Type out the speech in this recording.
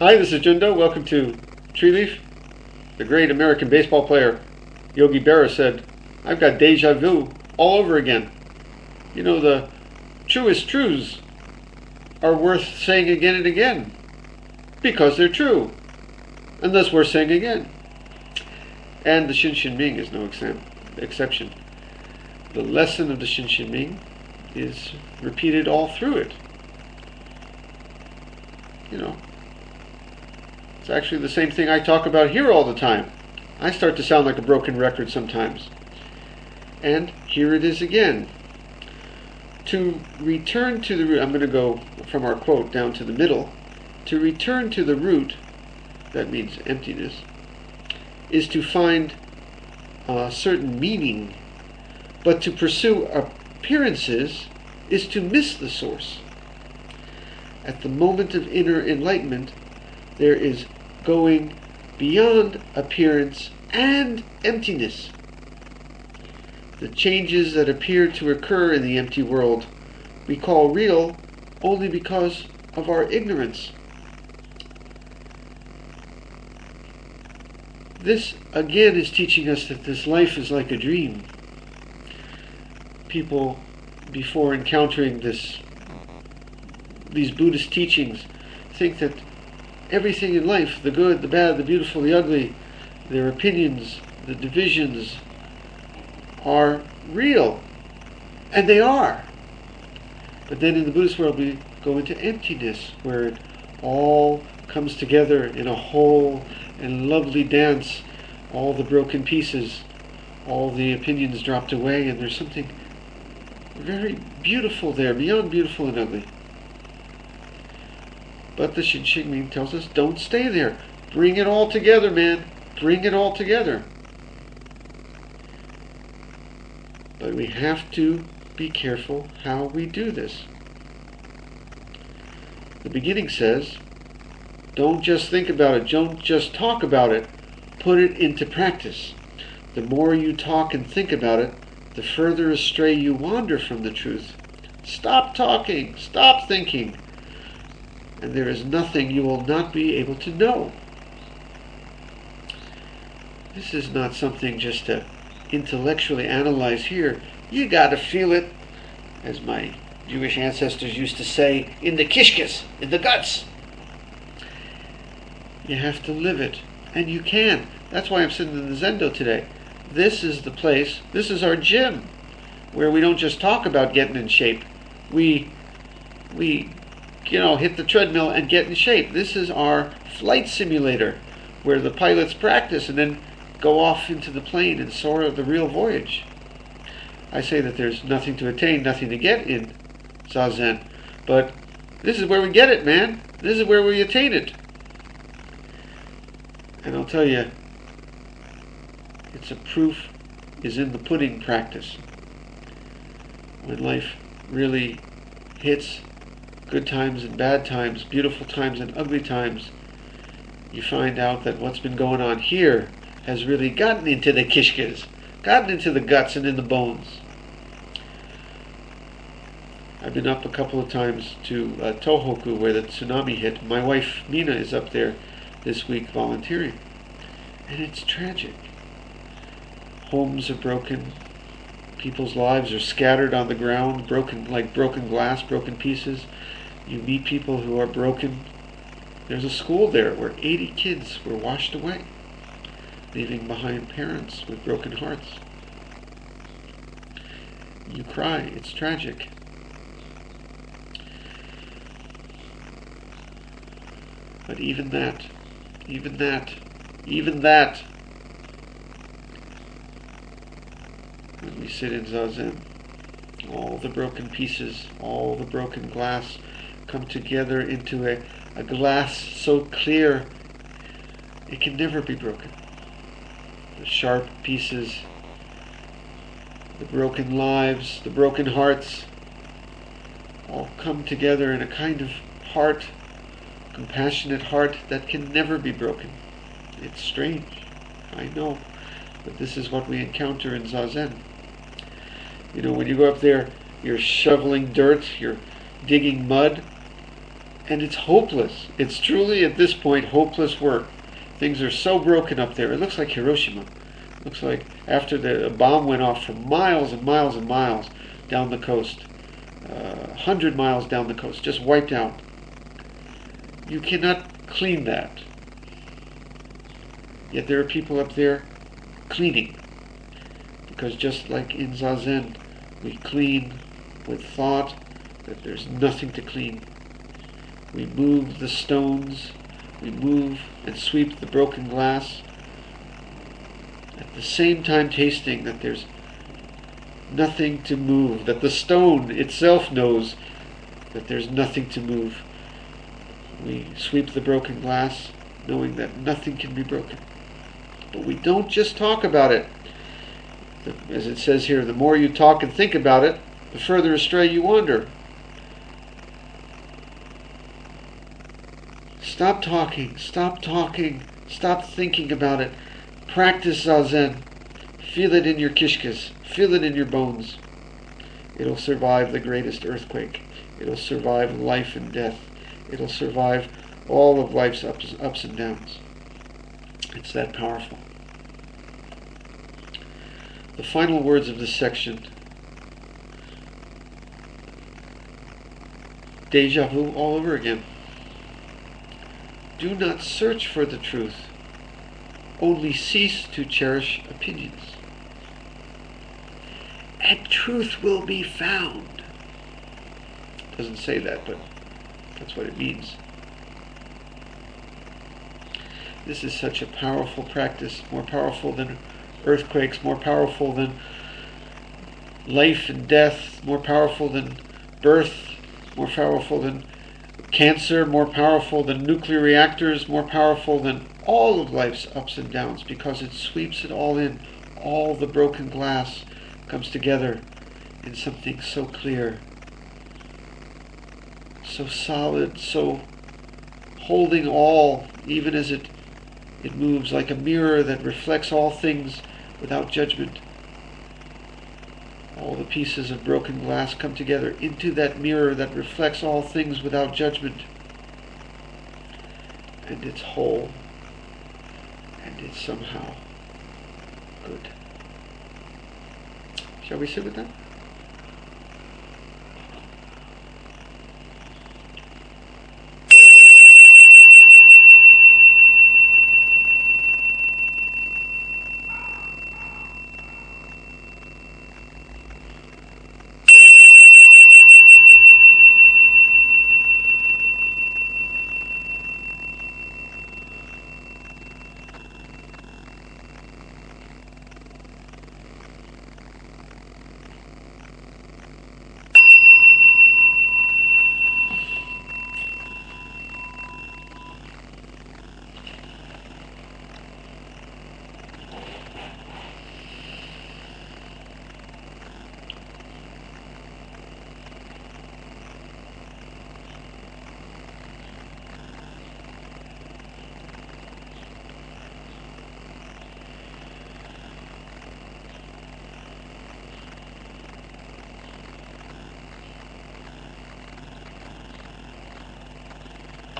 Hi, this is Jundo. Welcome to Treeleaf. The great American baseball player Yogi Berra said, I've got deja vu all over again. You know, the truest truths are worth saying again and again because they're true. And thus we're saying again. And the Shin Shin Ming is no exception. The lesson of the Shin Shin Ming is repeated all through it. You know, it's actually the same thing I talk about here all the time. I start to sound like a broken record sometimes. And here it is again. To return to the root, I'm going to go from our quote down to the middle. To return to the root, that means emptiness, is to find a certain meaning. But to pursue appearances is to miss the source. At the moment of inner enlightenment, there is going beyond appearance and emptiness. The changes that appear to occur in the empty world we call real only because of our ignorance. This again is teaching us that this life is like a dream. People, before encountering this, these Buddhist teachings, think that everything in life the good, the bad, the beautiful, the ugly their opinions, the divisions are real. And they are. But then in the Buddhist world, we go into emptiness, where it all comes together in a whole and lovely dance. All the broken pieces, all the opinions dropped away, and there's something very beautiful there, beyond beautiful and ugly. But the Shin Ming tells us don't stay there. Bring it all together, man. Bring it all together. But we have to be careful how we do this. The beginning says, don't just think about it, don't just talk about it, put it into practice. The more you talk and think about it, the further astray you wander from the truth. Stop talking, stop thinking, and there is nothing you will not be able to know. This is not something just to intellectually analyze here. You got to feel it, as my Jewish ancestors used to say, in the kishkas, in the guts. You have to live it, and you can. That's why I'm sitting in the Zendo today. This is the place, this is our gym, where we don't just talk about getting in shape. We, we you know, hit the treadmill and get in shape. This is our flight simulator where the pilots practice and then go off into the plane and soar the real voyage. I say that there's nothing to attain, nothing to get in Zazen, but this is where we get it, man. This is where we attain it. And I'll tell you, it's a proof is in the pudding practice. When life really hits good times and bad times, beautiful times and ugly times, you find out that what's been going on here has really gotten into the kishkas, gotten into the guts and in the bones. I've been up a couple of times to uh, Tohoku where the tsunami hit. My wife Mina is up there this week volunteering. And it's tragic. Homes are broken. People's lives are scattered on the ground, broken like broken glass, broken pieces. You meet people who are broken. There's a school there where 80 kids were washed away, leaving behind parents with broken hearts. You cry. It's tragic. But even that, even that, even that, when we sit in Zazen, all the broken pieces, all the broken glass, come together into a, a glass so clear it can never be broken. The sharp pieces, the broken lives, the broken hearts, all come together in a kind of heart, compassionate heart that can never be broken. It's strange, I know, but this is what we encounter in Zazen. You know, when you go up there, you're shoveling dirt, you're digging mud, And it's hopeless. It's truly at this point hopeless work. Things are so broken up there. It looks like Hiroshima. It looks like after the bomb went off for miles and miles and miles down the coast, uh, 100 miles down the coast, just wiped out. You cannot clean that. Yet there are people up there cleaning. Because just like in Zazen, we clean with thought that there's nothing to clean. We move the stones, we move and sweep the broken glass, at the same time tasting that there's nothing to move, that the stone itself knows that there's nothing to move. We sweep the broken glass, knowing that nothing can be broken. But we don't just talk about it. As it says here, the more you talk and think about it, the further astray you wander. Stop talking, stop talking, stop thinking about it. Practice Zazen. Feel it in your kishkas, feel it in your bones. It'll survive the greatest earthquake. It'll survive life and death. It'll survive all of life's ups, ups and downs. It's that powerful. The final words of this section deja vu all over again. Do not search for the truth, only cease to cherish opinions. And truth will be found. Doesn't say that, but that's what it means. This is such a powerful practice, more powerful than earthquakes, more powerful than life and death, more powerful than birth, more powerful than cancer, more powerful than nuclear reactors, more powerful than all of life's ups and downs because it sweeps it all in. All the broken glass comes together in something so clear, so solid, so holding all, even as it it moves like a mirror that reflects all things without judgment. All the pieces of broken glass come together into that mirror that reflects all things without judgment. And it's whole. And it's somehow good. Shall we sit with that?